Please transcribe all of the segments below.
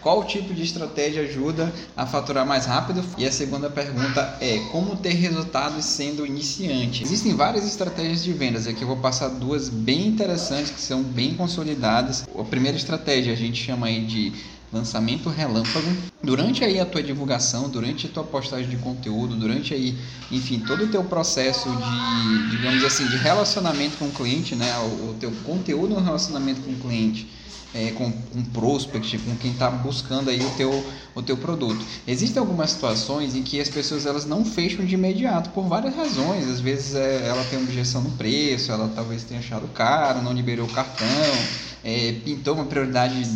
qual tipo de estratégia ajuda a faturar mais rápido? E a segunda pergunta é como ter resultados sendo iniciante. Existem várias estratégias de vendas, aqui eu vou passar duas bem interessantes que são bem consolidadas. A primeira estratégia a gente chama aí de lançamento relâmpago. Durante aí a tua divulgação, durante a tua postagem de conteúdo, durante aí, enfim, todo o teu processo de, digamos assim, de relacionamento com o cliente, né, o, o teu conteúdo no relacionamento com o cliente, é, com, com prospect, com quem está buscando aí o teu, o teu produto. Existem algumas situações em que as pessoas elas não fecham de imediato por várias razões. Às vezes é, ela tem objeção no preço, ela talvez tenha achado caro, não liberou o cartão, é, pintou uma prioridade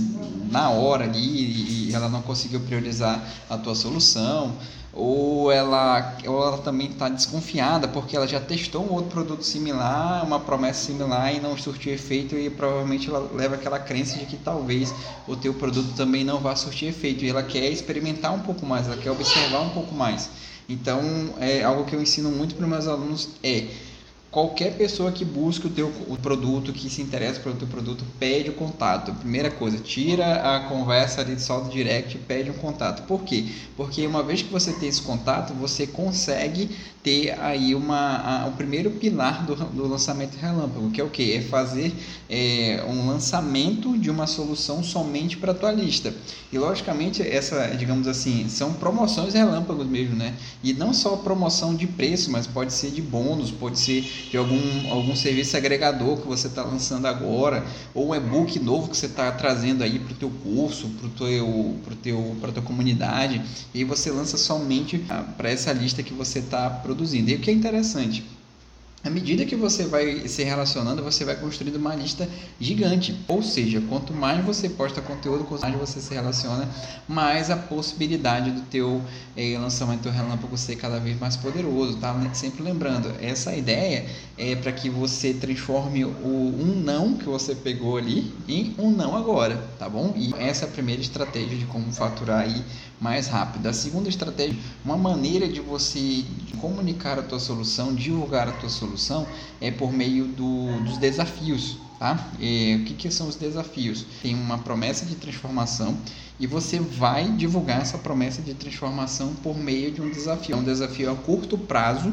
na hora ali e ela não conseguiu priorizar a tua solução ou ela, ou ela também está desconfiada porque ela já testou um outro produto similar, uma promessa similar e não surtiu efeito e provavelmente ela leva aquela crença de que talvez o teu produto também não vá surtir efeito e ela quer experimentar um pouco mais, ela quer observar um pouco mais. Então, é algo que eu ensino muito para meus alunos é qualquer pessoa que busque o teu o produto, que se interessa pelo teu produto, pede o contato. Primeira coisa, tira a conversa ali só do direct e pede um contato. Por quê? Porque uma vez que você tem esse contato, você consegue ter aí uma, a, o primeiro pilar do, do lançamento relâmpago, que é o que? É fazer é, um lançamento de uma solução somente para a tua lista. E logicamente, essa, digamos assim, são promoções relâmpagos mesmo, né? E não só promoção de preço, mas pode ser de bônus, pode ser de algum, algum serviço agregador que você está lançando agora, ou um e-book novo que você está trazendo aí para o teu curso, para teu, pro teu, a tua comunidade, e você lança somente ah, para essa lista que você está produzindo. E o que é interessante, à medida que você vai se relacionando, você vai construindo uma lista gigante. Ou seja, quanto mais você posta conteúdo, quanto mais você se relaciona, mais a possibilidade do teu eh, lançamento relâmpago ser cada vez mais poderoso, tá? Sempre lembrando, essa ideia é para que você transforme o um não que você pegou ali em um não agora, tá bom? E essa é a primeira estratégia de como faturar aí mais rápido. A segunda estratégia, uma maneira de você comunicar a tua solução, divulgar a tua solução, é por meio do, dos desafios. Tá? E, o que, que são os desafios? Tem uma promessa de transformação e você vai divulgar essa promessa de transformação por meio de um desafio. É um desafio a curto prazo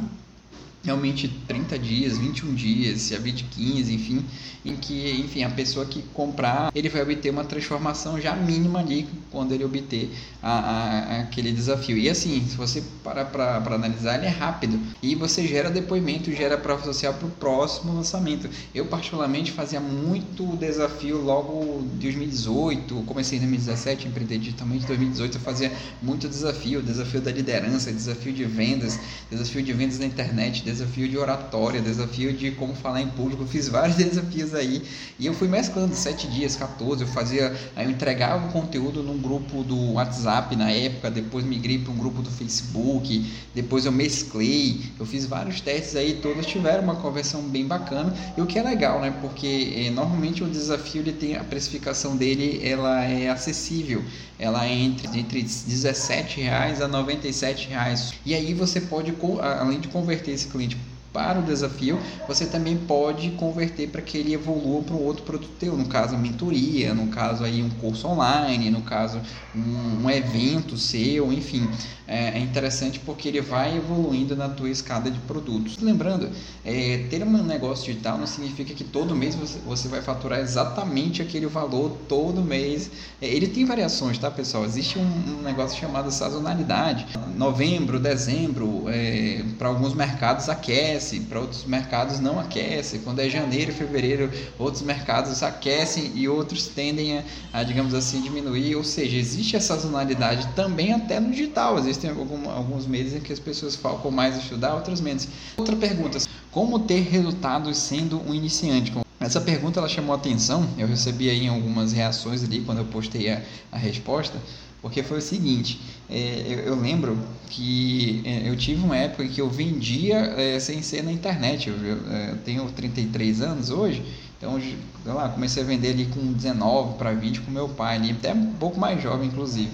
realmente 30 dias, 21 dias, se a de 15, enfim, em que, enfim, a pessoa que comprar, ele vai obter uma transformação já mínima ali quando ele obter a, a, aquele desafio. E assim, se você parar para analisar, ele é rápido e você gera depoimento, gera prova social para o próximo lançamento. Eu, particularmente, fazia muito desafio logo de 2018, comecei em 2017, empreender digitalmente em 2018, eu fazia muito desafio, desafio da liderança, desafio de vendas, desafio de vendas na internet, desafio de oratória, desafio de como falar em público, fiz vários desafios aí. E eu fui mesclando sete dias, 14, eu fazia, eu entregava o conteúdo num grupo do WhatsApp na época, depois migrei para um grupo do Facebook, depois eu mesclei, eu fiz vários testes aí, todos tiveram uma conversão bem bacana. E o que é legal, né? Porque é, normalmente o desafio ele tem a precificação dele, ela é acessível, ela é entre, entre 17 reais a 97 reais. E aí você pode além de converter esse cliente cliente para o desafio, você também pode converter para que ele evolua para um outro produto teu, no caso mentoria, no caso aí um curso online, no caso um, um evento seu, enfim, é, é, interessante porque ele vai evoluindo na tua escada de produtos. Lembrando, é, ter um negócio digital não significa que todo mês você, você vai faturar exatamente aquele valor todo mês. É, ele tem variações, tá pessoal? Existe um, um negócio chamado sazonalidade. Novembro, dezembro, é, para alguns mercados aquece aquece, para outros mercados não aquece. Quando é janeiro, fevereiro, outros mercados aquecem e outros tendem a, a digamos assim, diminuir. Ou seja, existe essa sazonalidade também até no digital. Existem algum, alguns meses em que as pessoas focam mais em estudar, outros menos. Outra pergunta: como ter resultados sendo um iniciante? Essa pergunta ela chamou atenção, eu recebi aí algumas reações ali quando eu postei a, a resposta, porque foi o seguinte, é, eu, eu, lembro que é, eu tive uma época que eu vendia é, sem ser na internet. Eu, eu, é, eu, tenho 33 anos hoje, então sei lá, comecei a vender ali com 19 para 20 com meu pai, ali, até um pouco mais jovem, inclusive.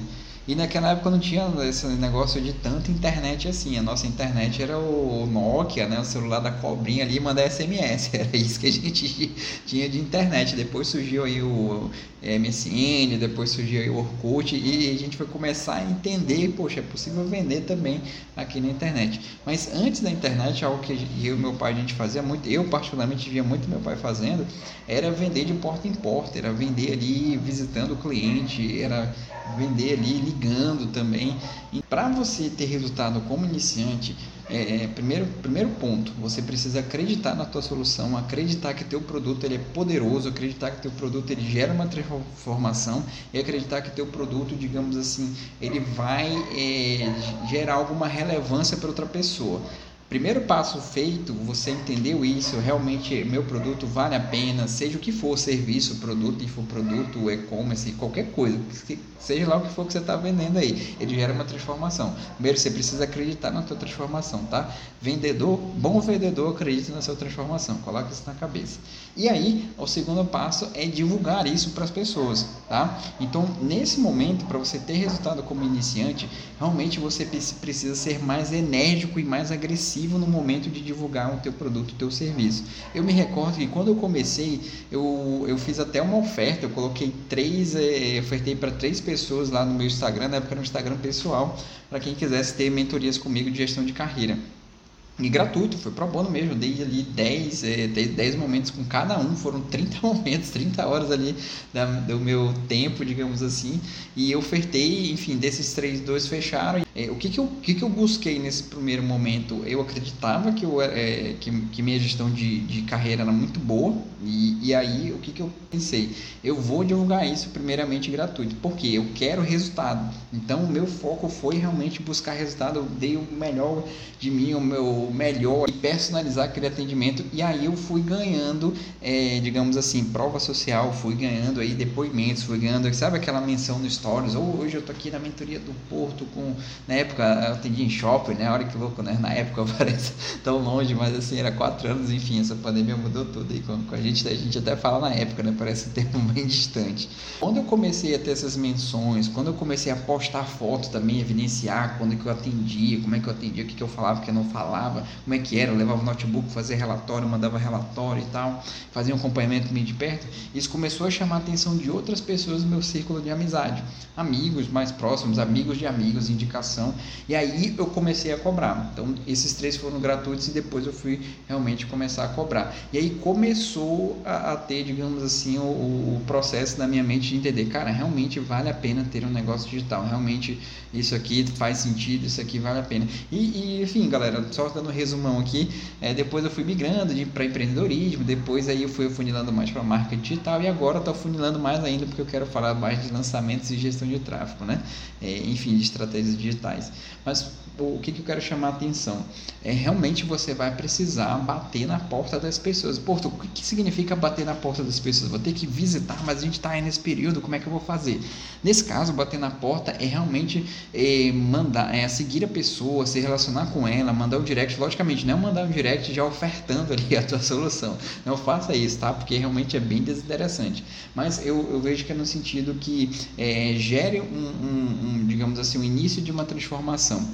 E naquela época não tinha esse negócio de tanta internet assim. A nossa internet era o Nokia, né? O celular da cobrinha ali mandar SMS. Era isso que a gente tinha de internet. Depois surgiu aí o MSN, depois surgiu o Orkut e a gente foi começar a entender, poxa, é possível vender também aqui na internet. Mas antes da internet, algo que eu e meu pai a gente fazia muito, eu particularmente via muito meu pai fazendo, era vender de porta em porta, era vender ali visitando o cliente, era vender ali ligando também. Para você ter resultado como iniciante, é, é, primeiro, primeiro ponto, você precisa acreditar na tua solução, acreditar que teu produto ele é poderoso, acreditar que teu produto ele gera uma transformação e acreditar que teu produto, digamos assim, ele vai é, gerar alguma relevância para outra pessoa. Primeiro passo feito, você entendeu isso, realmente meu produto vale a pena, seja o que for, serviço, produto, infoproduto, e-commerce, qualquer coisa, seja lá o que for que você está vendendo aí, ele gera uma transformação. Primeiro, você precisa acreditar na sua transformação, tá? Vendedor, bom vendedor acredita na sua transformação, coloca isso na cabeça. E aí, o segundo passo é divulgar isso para as pessoas, tá? Então, nesse momento, para você ter resultado como iniciante, realmente você precisa ser mais enérgico e mais agressivo no momento de divulgar o teu produto, o teu serviço. Eu me recordo que quando eu comecei, eu, eu fiz até uma oferta, eu coloquei três, é, ofertei para três pessoas lá no meu Instagram, na época era um Instagram pessoal, para quem quisesse ter mentorias comigo de gestão de carreira. E gratuito, foi pro bono mesmo, dei ali 10, é, 10 momentos com cada um, foram 30 momentos, 30 horas ali da, do meu tempo, digamos assim, e eu ofertei, enfim, desses três, dois fecharam. É, o que que, eu, que que eu busquei nesse primeiro momento? Eu acreditava que, eu, é, que, que minha gestão de, de carreira era muito boa, e, e aí o que que eu pensei? Eu vou divulgar isso primeiramente gratuito, porque eu quero resultado. Então o meu foco foi realmente buscar resultado, eu dei o melhor de mim, o meu melhor e personalizar aquele atendimento. E aí eu fui ganhando, é, digamos assim, prova social, fui ganhando aí depoimentos, fui ganhando, sabe aquela menção no Stories? Ou hoje eu tô aqui na mentoria do Porto com, na época eu atendi em shopping, né? Olha que louco, né? Na época parece tão longe, mas assim, era quatro anos, enfim, essa pandemia mudou tudo aí com, com a gente, a gente até fala na época, né? Parece um tempo bem distante. Quando eu comecei a ter essas menções, quando eu comecei a postar fotos também, evidenciar quando que eu atendia, como é que eu atendia, o que, que eu falava, o que eu não falava, como é que era, eu levava o notebook, fazia relatório, mandava relatório e tal, fazia um acompanhamento meio de perto. Isso começou a chamar a atenção de outras pessoas do meu círculo de amizade, amigos mais próximos, amigos de amigos, indicação. E aí eu comecei a cobrar. Então esses três foram gratuitos e depois eu fui realmente começar a cobrar. E aí começou a, a ter, digamos assim, o, o processo na minha mente de entender, cara, realmente vale a pena ter um negócio digital, realmente isso aqui faz sentido, isso aqui vale a pena. E, e enfim, galera, só dando um resumão aqui, é, depois eu fui migrando para empreendedorismo, depois aí eu fui funilando mais para marca digital e agora estou funilando mais ainda porque eu quero falar mais de lançamentos e gestão de tráfego, né? É, enfim, de estratégias digitais. Mas o que, que eu quero chamar a atenção? É realmente você vai precisar bater na porta das pessoas. Porto, o que significa bater na porta das pessoas? Vou ter que visitar, mas a gente está aí nesse período, como é que eu vou fazer? Nesse caso, bater na porta é realmente é, mandar, é seguir a pessoa, se relacionar com ela, mandar o direct. Logicamente, não é mandar um direct já ofertando ali a tua solução. Não faça isso, tá? Porque realmente é bem desinteressante. Mas eu, eu vejo que é no sentido que é, gere um, um, um, digamos assim, um início de uma transformação.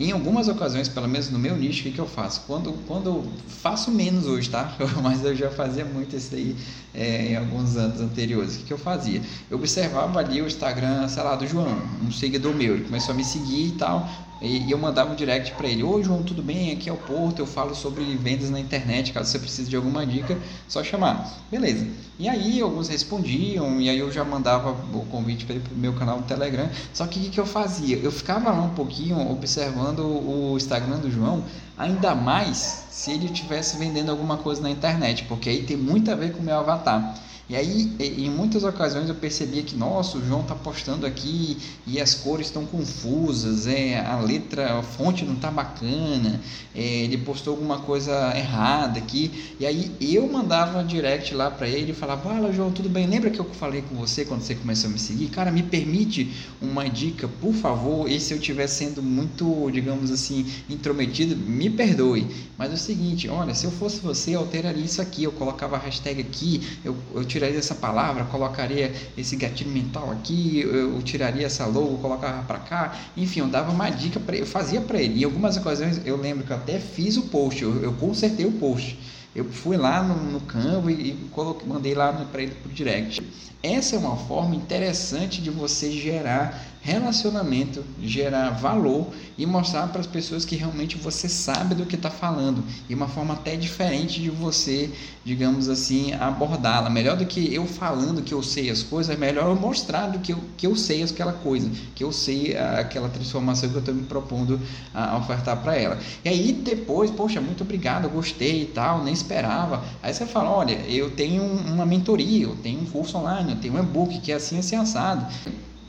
Em algumas ocasiões, pelo menos no meu nicho, o que, que eu faço? Quando, quando faço menos hoje, tá? Mas eu já fazia muito isso aí é, em alguns anos anteriores. O que, que eu fazia? Eu observava ali o Instagram, sei lá, do João, um seguidor meu. Ele começou a me seguir e tal. E, eu mandava um direct para ele: Oi, João, tudo bem? Aqui é o Porto. Eu falo sobre vendas na internet. Caso você precise de alguma dica, só chamar. Beleza. E aí, alguns respondiam. E aí, eu já mandava o convite para ele pro meu canal no Telegram. Só que o que, que eu fazia? Eu ficava lá um pouquinho observando o Instagram do João, ainda mais se ele estivesse vendendo alguma coisa na internet, porque aí tem muito a ver com o meu avatar. E aí, em muitas ocasiões eu percebia que, nossa, o João está postando aqui e as cores estão confusas, é, a letra, a fonte não está bacana, é, ele postou alguma coisa errada aqui. E aí eu mandava direct lá para ele e falava: Fala, João, tudo bem? Lembra que eu falei com você quando você começou a me seguir? Cara, me permite uma dica, por favor. E se eu estiver sendo muito, digamos assim, intrometido, me perdoe. Mas é o seguinte: olha, se eu fosse você, eu alteraria isso aqui, eu colocava a hashtag aqui, eu, eu tiraria essa palavra, colocaria esse gatilho mental aqui, eu tiraria essa logo, colocava para cá, enfim, eu dava uma dica ele, eu fazia para ele. Em algumas ocasiões eu lembro que eu até fiz o post, eu, eu consertei o post. Eu Eu fui lá no, no Canva e, e coloquei, mandei lá para ele por direct. Essa é uma forma interessante de você gerar relacionamento, gerar valor e mostrar para as pessoas que realmente você sabe do que está falando e uma forma até diferente de você, digamos assim, abordá-la. Melhor do que eu falando que eu sei as coisas, é melhor eu mostrar do que eu, que eu sei aquela coisa, que eu sei aquela transformação que eu estou me propondo a ofertar para ela. E aí depois, poxa, muito obrigado, gostei e tal, nem esperava. Aí você fala, olha, eu tenho uma mentoria, eu tenho um curso online, eu tenho um e-book que é assim, assim, assado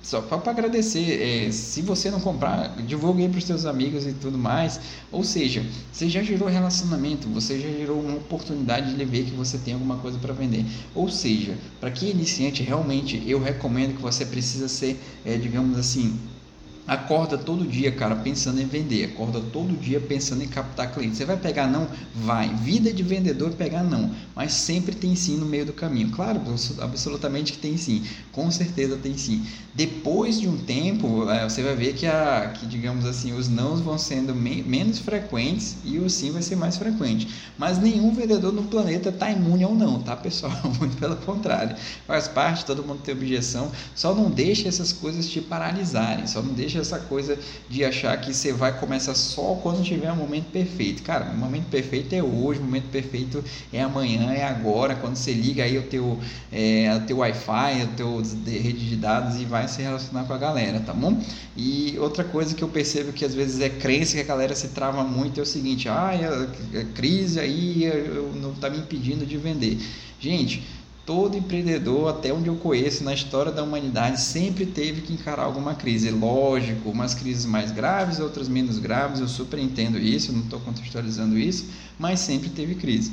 só para agradecer. É, se você não comprar, divulgue para os seus amigos e tudo mais. Ou seja, você já gerou relacionamento, você já gerou uma oportunidade de ver que você tem alguma coisa para vender. Ou seja, para que iniciante, realmente eu recomendo que você precisa ser, é, digamos assim, Acorda todo dia, cara, pensando em vender. Acorda todo dia pensando em captar clientes. Você vai pegar não? Vai. Vida de vendedor é pegar não. Mas sempre tem sim no meio do caminho. Claro, absolutamente que tem sim. Com certeza tem sim. Depois de um tempo, é, você vai ver que, a, que digamos assim, os nãos vão sendo me, menos frequentes e o sim vai ser mais frequente. Mas nenhum vendedor no planeta está imune ao não, tá, pessoal? Muito pelo contrário. Faz parte, todo mundo tem objeção. Só não deixe essas coisas te paralisarem. Só não deixe deixa essa coisa de achar que você vai começar só quando tiver o um momento perfeito. Cara, o momento perfeito é hoje, o momento perfeito é amanhã, é agora, quando você liga aí o teu, é, o teu Wi-Fi, o teu rede de dados e vai se relacionar com a galera, tá bom? E outra coisa que eu percebo que às vezes é crença que a galera se trava muito é o seguinte, ah, a, a crise aí eu, não tá me impedindo de vender. Gente, Todo empreendedor, até onde eu conheço, na história da humanidade, sempre teve que encarar alguma crise. Lógico, umas crises mais graves, outras menos graves, eu super entendo isso, não estou contextualizando isso, mas sempre teve crise.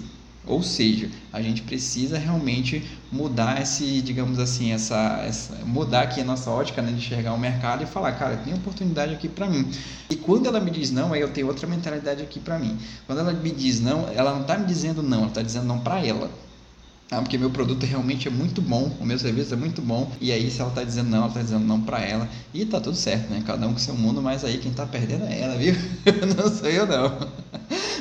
Ou seja, a gente precisa realmente mudar esse, digamos assim, essa, essa mudar aqui a nossa ótica, né, de enxergar o mercado e falar, cara, tem oportunidade aqui para mim. E quando ela me diz não, aí eu tenho outra mentalidade aqui para mim. Quando ela me diz não, ela não está me dizendo não, ela está dizendo não para ela. Ah, porque meu produto realmente é muito bom, o meu serviço é muito bom. E aí, se ela está dizendo não, ela está dizendo não para ela. E tá tudo certo, né? Cada um com seu mundo, mas aí quem está perdendo é ela, viu? não sou eu, não.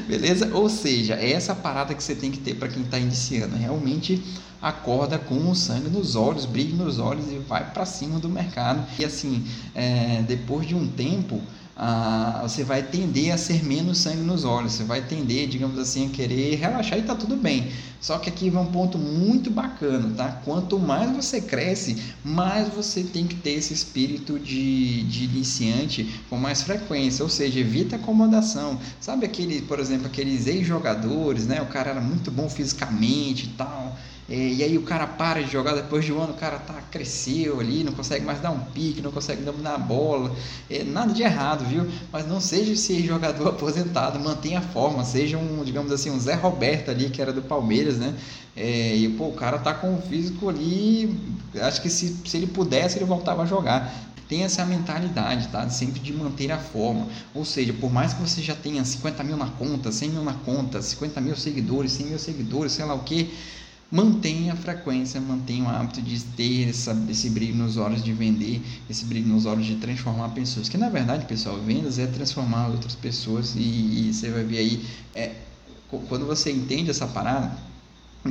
Beleza? Ou seja, é essa parada que você tem que ter para quem está iniciando. Realmente acorda com o sangue nos olhos, brilho nos olhos e vai para cima do mercado. E assim, é, depois de um tempo ah, você vai tender a ser menos sangue nos olhos, você vai tender, digamos assim, a querer relaxar e tá tudo bem. Só que aqui vai um ponto muito bacana, tá? Quanto mais você cresce, mais você tem que ter esse espírito de, de iniciante com mais frequência, ou seja, evita acomodação. Sabe aquele, por exemplo, aqueles ex-jogadores, né? O cara era muito bom fisicamente e tal e aí o cara para de jogar depois de um ano, o cara tá, cresceu ali, não consegue mais dar um pique, não consegue dominar a bola. É, nada de errado, viu? Mas não seja esse jogador aposentado, mantenha a forma, seja um, digamos assim, um Zé Roberto ali, que era do Palmeiras, né? É, e pô, o cara tá com o físico ali, acho que se, se ele pudesse, ele voltava a jogar tem essa mentalidade, tá? Sempre de manter a forma. Ou seja, por mais que você já tenha 50 mil na conta, 100 mil na conta, 50 mil seguidores, 100 mil seguidores, sei lá o que, mantenha a frequência, mantenha o hábito de ter essa, esse brilho nos olhos de vender, esse brilho nos olhos de transformar pessoas. Que na verdade, pessoal, vendas é transformar outras pessoas e, e você vai ver aí, é, quando você entende essa parada,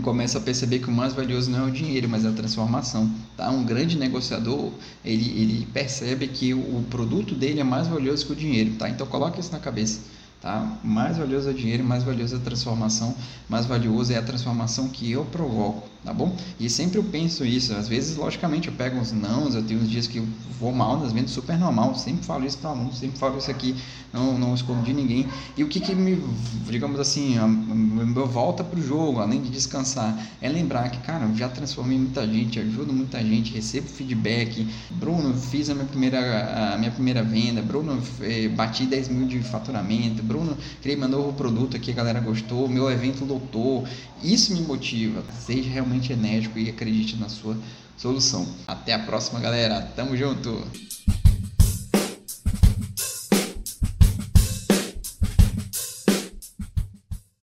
começa a perceber que o mais valioso não é o dinheiro, mas é a transformação. Tá? Um grande negociador, ele, ele percebe que o, produto dele é mais valioso que o dinheiro. Tá? Então coloque isso na cabeça. Tá? Mais valioso é o dinheiro, mais valioso é a transformação, mais valioso é a transformação que eu provoco tá bom? E sempre eu penso isso, às vezes, logicamente, eu pego uns nãos, eu tenho uns dias que eu vou mal nas vendas, super normal, sempre falo isso para aluno, sempre falo isso aqui, não, não escondi ninguém. E o que que me, digamos assim, meu volta pro jogo, além de descansar, é lembrar que, cara, eu já transformei muita gente, ajudo muita gente, recebo feedback, Bruno, fiz a minha primeira, a minha primeira venda, Bruno, eh, bati 10 mil de faturamento, Bruno, criei meu novo produto aqui, a galera gostou, meu evento lotou, isso me motiva, seja realmente enérgico e acredite na sua solução. Até a próxima, galera. Tamo junto!